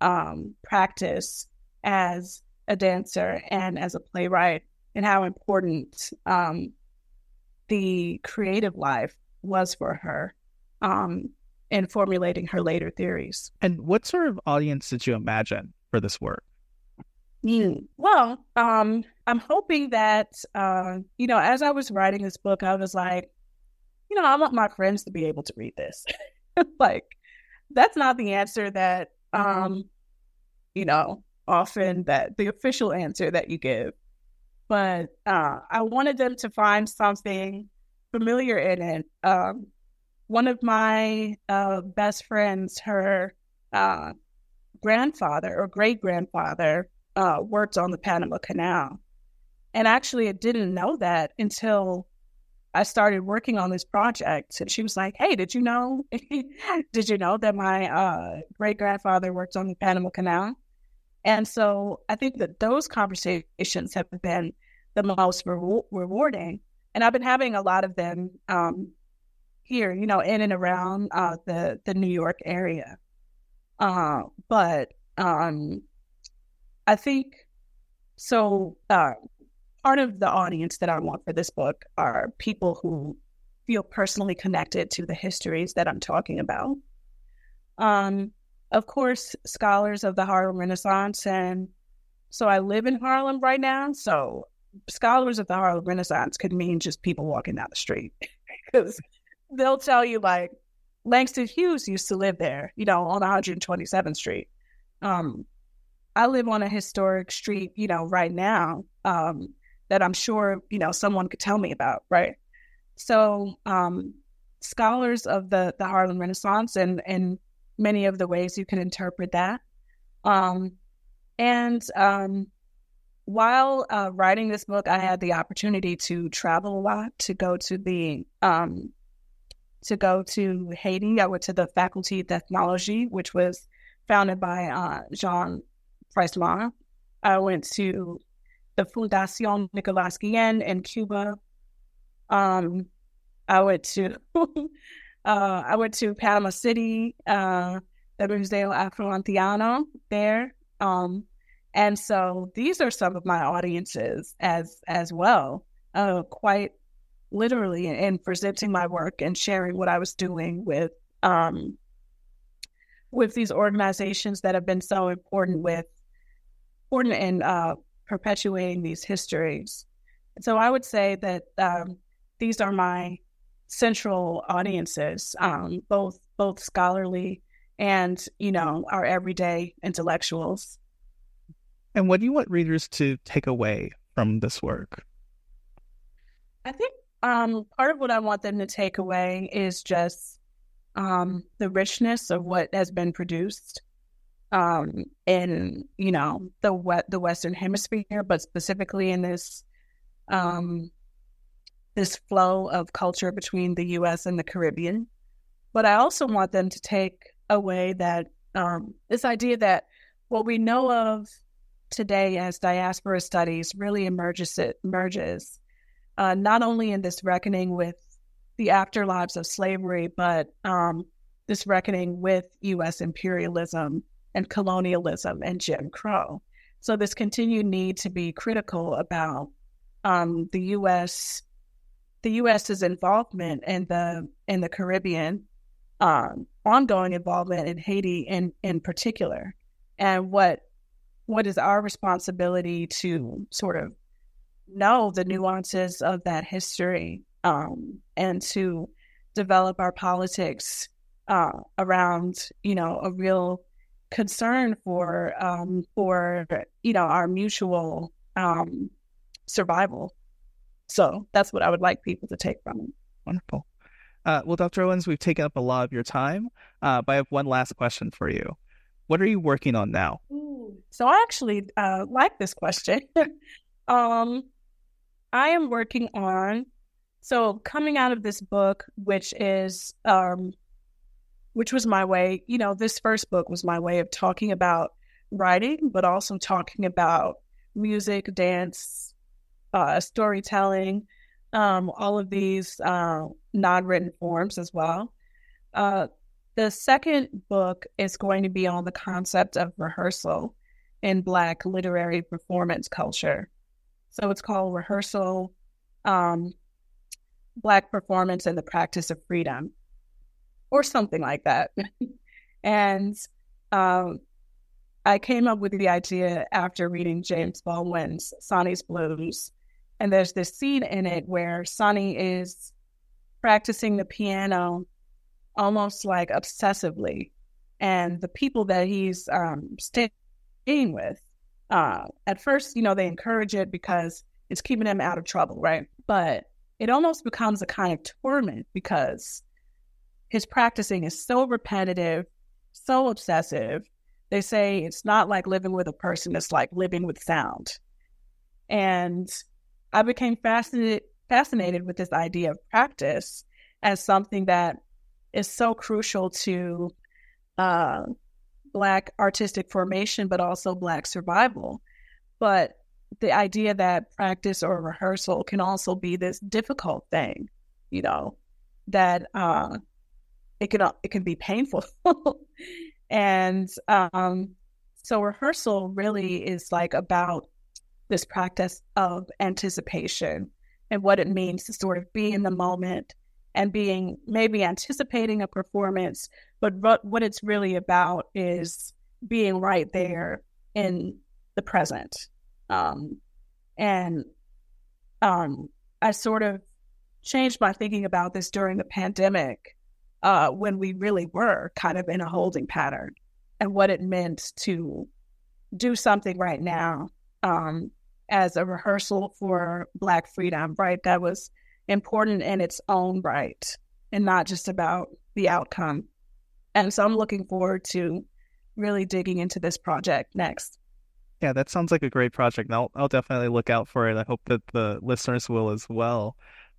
um, practice as a dancer and as a playwright, and how important um, the creative life was for her um, in formulating her later theories. And what sort of audience did you imagine for this work? Mm. Well, um, I'm hoping that, uh, you know, as I was writing this book, I was like, you know, I want my friends to be able to read this. like, that's not the answer that um you know often that the official answer that you give. But uh i wanted them to find something familiar in it. Um one of my uh best friends her uh grandfather or great grandfather uh worked on the panama canal. And actually i didn't know that until I started working on this project and she was like, Hey, did you know did you know that my uh, great grandfather worked on the Panama Canal? And so I think that those conversations have been the most re- rewarding. And I've been having a lot of them um, here, you know, in and around uh, the, the New York area. Uh, but um, I think so. Uh, part of the audience that I want for this book are people who feel personally connected to the histories that I'm talking about. Um, of course, scholars of the Harlem Renaissance. And so I live in Harlem right now. So scholars of the Harlem Renaissance could mean just people walking down the street because they'll tell you, like, Langston Hughes used to live there, you know, on 127th Street. Um, I live on a historic street, you know, right now. Um, that I'm sure, you know, someone could tell me about, right? So, um, scholars of the, the Harlem Renaissance and, and many of the ways you can interpret that. Um, and um, while uh, writing this book, I had the opportunity to travel a lot, to go to the um, to go to Haiti. I went to the Faculty of Ethnology, which was founded by uh, Jean Price-Mars. I went to the Fundación Nicolás Guillén in Cuba. Um, I went to uh, I went to Panama City, uh, the Museo Afro-Antillano there. Um, and so these are some of my audiences as as well, uh, quite literally in presenting my work and sharing what I was doing with um, with these organizations that have been so important with important in uh, perpetuating these histories. So I would say that um, these are my central audiences, um, both both scholarly and you know our everyday intellectuals. And what do you want readers to take away from this work? I think um, part of what I want them to take away is just um, the richness of what has been produced um, in you know the the Western Hemisphere, but specifically in this um, this flow of culture between the U.S. and the Caribbean. But I also want them to take away that um, this idea that what we know of today as diaspora studies really emerges it emerges uh, not only in this reckoning with the afterlives of slavery, but um, this reckoning with U.S. imperialism and colonialism and Jim Crow. So this continued need to be critical about um, the U.S. the U.S.'s involvement in the in the Caribbean, um, ongoing involvement in Haiti in in particular, and what what is our responsibility to sort of know the nuances of that history um, and to develop our politics uh, around, you know, a real concern for um, for you know our mutual um, survival. So that's what I would like people to take from it. Wonderful. Uh, well, Dr. Owens, we've taken up a lot of your time, uh, but I have one last question for you. What are you working on now? So I actually uh, like this question. um, I am working on so coming out of this book, which is um, which was my way. You know, this first book was my way of talking about writing, but also talking about music, dance, uh, storytelling, um, all of these uh, non-written forms as well. Uh, the second book is going to be on the concept of rehearsal in Black literary performance culture. So it's called Rehearsal um, Black Performance and the Practice of Freedom, or something like that. and um, I came up with the idea after reading James Baldwin's Sonny's Blues. And there's this scene in it where Sonny is practicing the piano almost like obsessively. And the people that he's um, staying with uh, at first, you know, they encourage it because it's keeping him out of trouble, right? But it almost becomes a kind of torment because his practicing is so repetitive, so obsessive. They say it's not like living with a person, it's like living with sound. And I became fascinated fascinated with this idea of practice as something that is so crucial to uh, Black artistic formation, but also Black survival. But the idea that practice or rehearsal can also be this difficult thing, you know, that uh, it can it can be painful, and um, so rehearsal really is like about this practice of anticipation and what it means to sort of be in the moment and being maybe anticipating a performance, but what, it's really about is being right there in the present. Um, and um, I sort of changed my thinking about this during the pandemic uh, when we really were kind of in a holding pattern and what it meant to do something right now um, as a rehearsal for Black freedom, right? That was important in its own right and not just about the outcome. And so I'm looking forward to really digging into this project next. Yeah, that sounds like a great project. I'll, I'll definitely look out for it. I hope that the listeners will as well.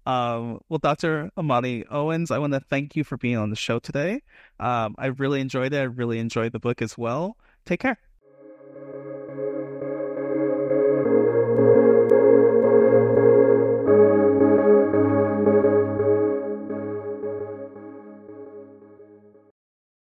Um, well, Dr. Imani Owens, I want to thank you for being on the show today. Um, I really enjoyed it. I really enjoyed the book as well. Take care.